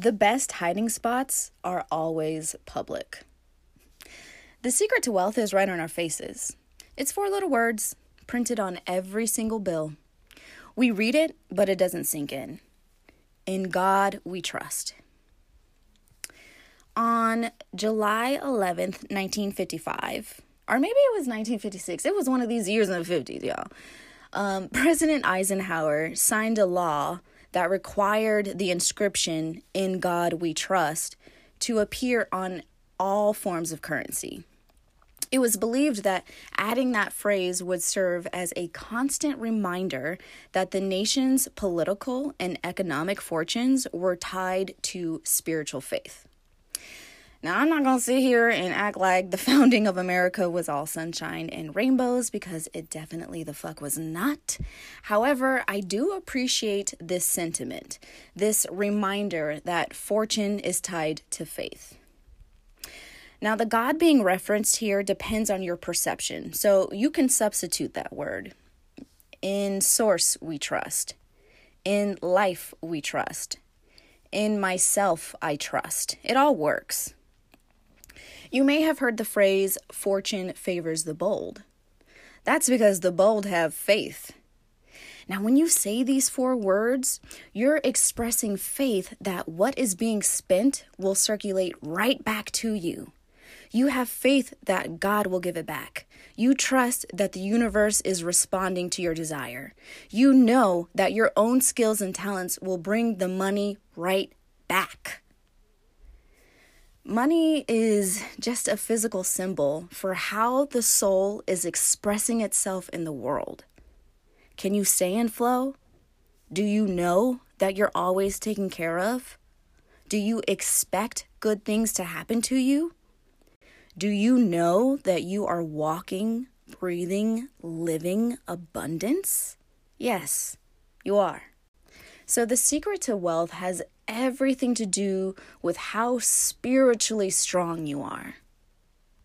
The best hiding spots are always public. The secret to wealth is right on our faces. It's four little words printed on every single bill. We read it, but it doesn't sink in. In God we trust. On July 11th, 1955, or maybe it was 1956, it was one of these years in the 50s, y'all. Um, President Eisenhower signed a law that required the inscription, In God We Trust, to appear on all forms of currency. It was believed that adding that phrase would serve as a constant reminder that the nation's political and economic fortunes were tied to spiritual faith. Now, I'm not going to sit here and act like the founding of America was all sunshine and rainbows because it definitely the fuck was not. However, I do appreciate this sentiment, this reminder that fortune is tied to faith. Now, the God being referenced here depends on your perception, so you can substitute that word. In source, we trust. In life, we trust. In myself, I trust. It all works. You may have heard the phrase, fortune favors the bold. That's because the bold have faith. Now, when you say these four words, you're expressing faith that what is being spent will circulate right back to you. You have faith that God will give it back. You trust that the universe is responding to your desire. You know that your own skills and talents will bring the money right back. Money is just a physical symbol for how the soul is expressing itself in the world. Can you stay in flow? Do you know that you're always taken care of? Do you expect good things to happen to you? Do you know that you are walking, breathing, living abundance? Yes, you are. So, the secret to wealth has everything to do with how spiritually strong you are.